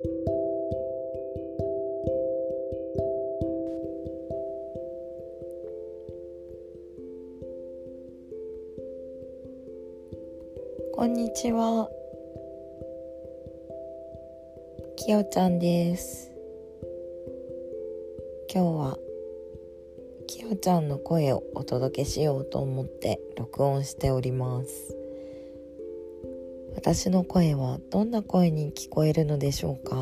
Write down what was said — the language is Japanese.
こんにちは。きよちゃんです。今日はきよちゃんの声をお届けしようと思って録音しております。私の声はどんな声に聞こえるのでしょうか？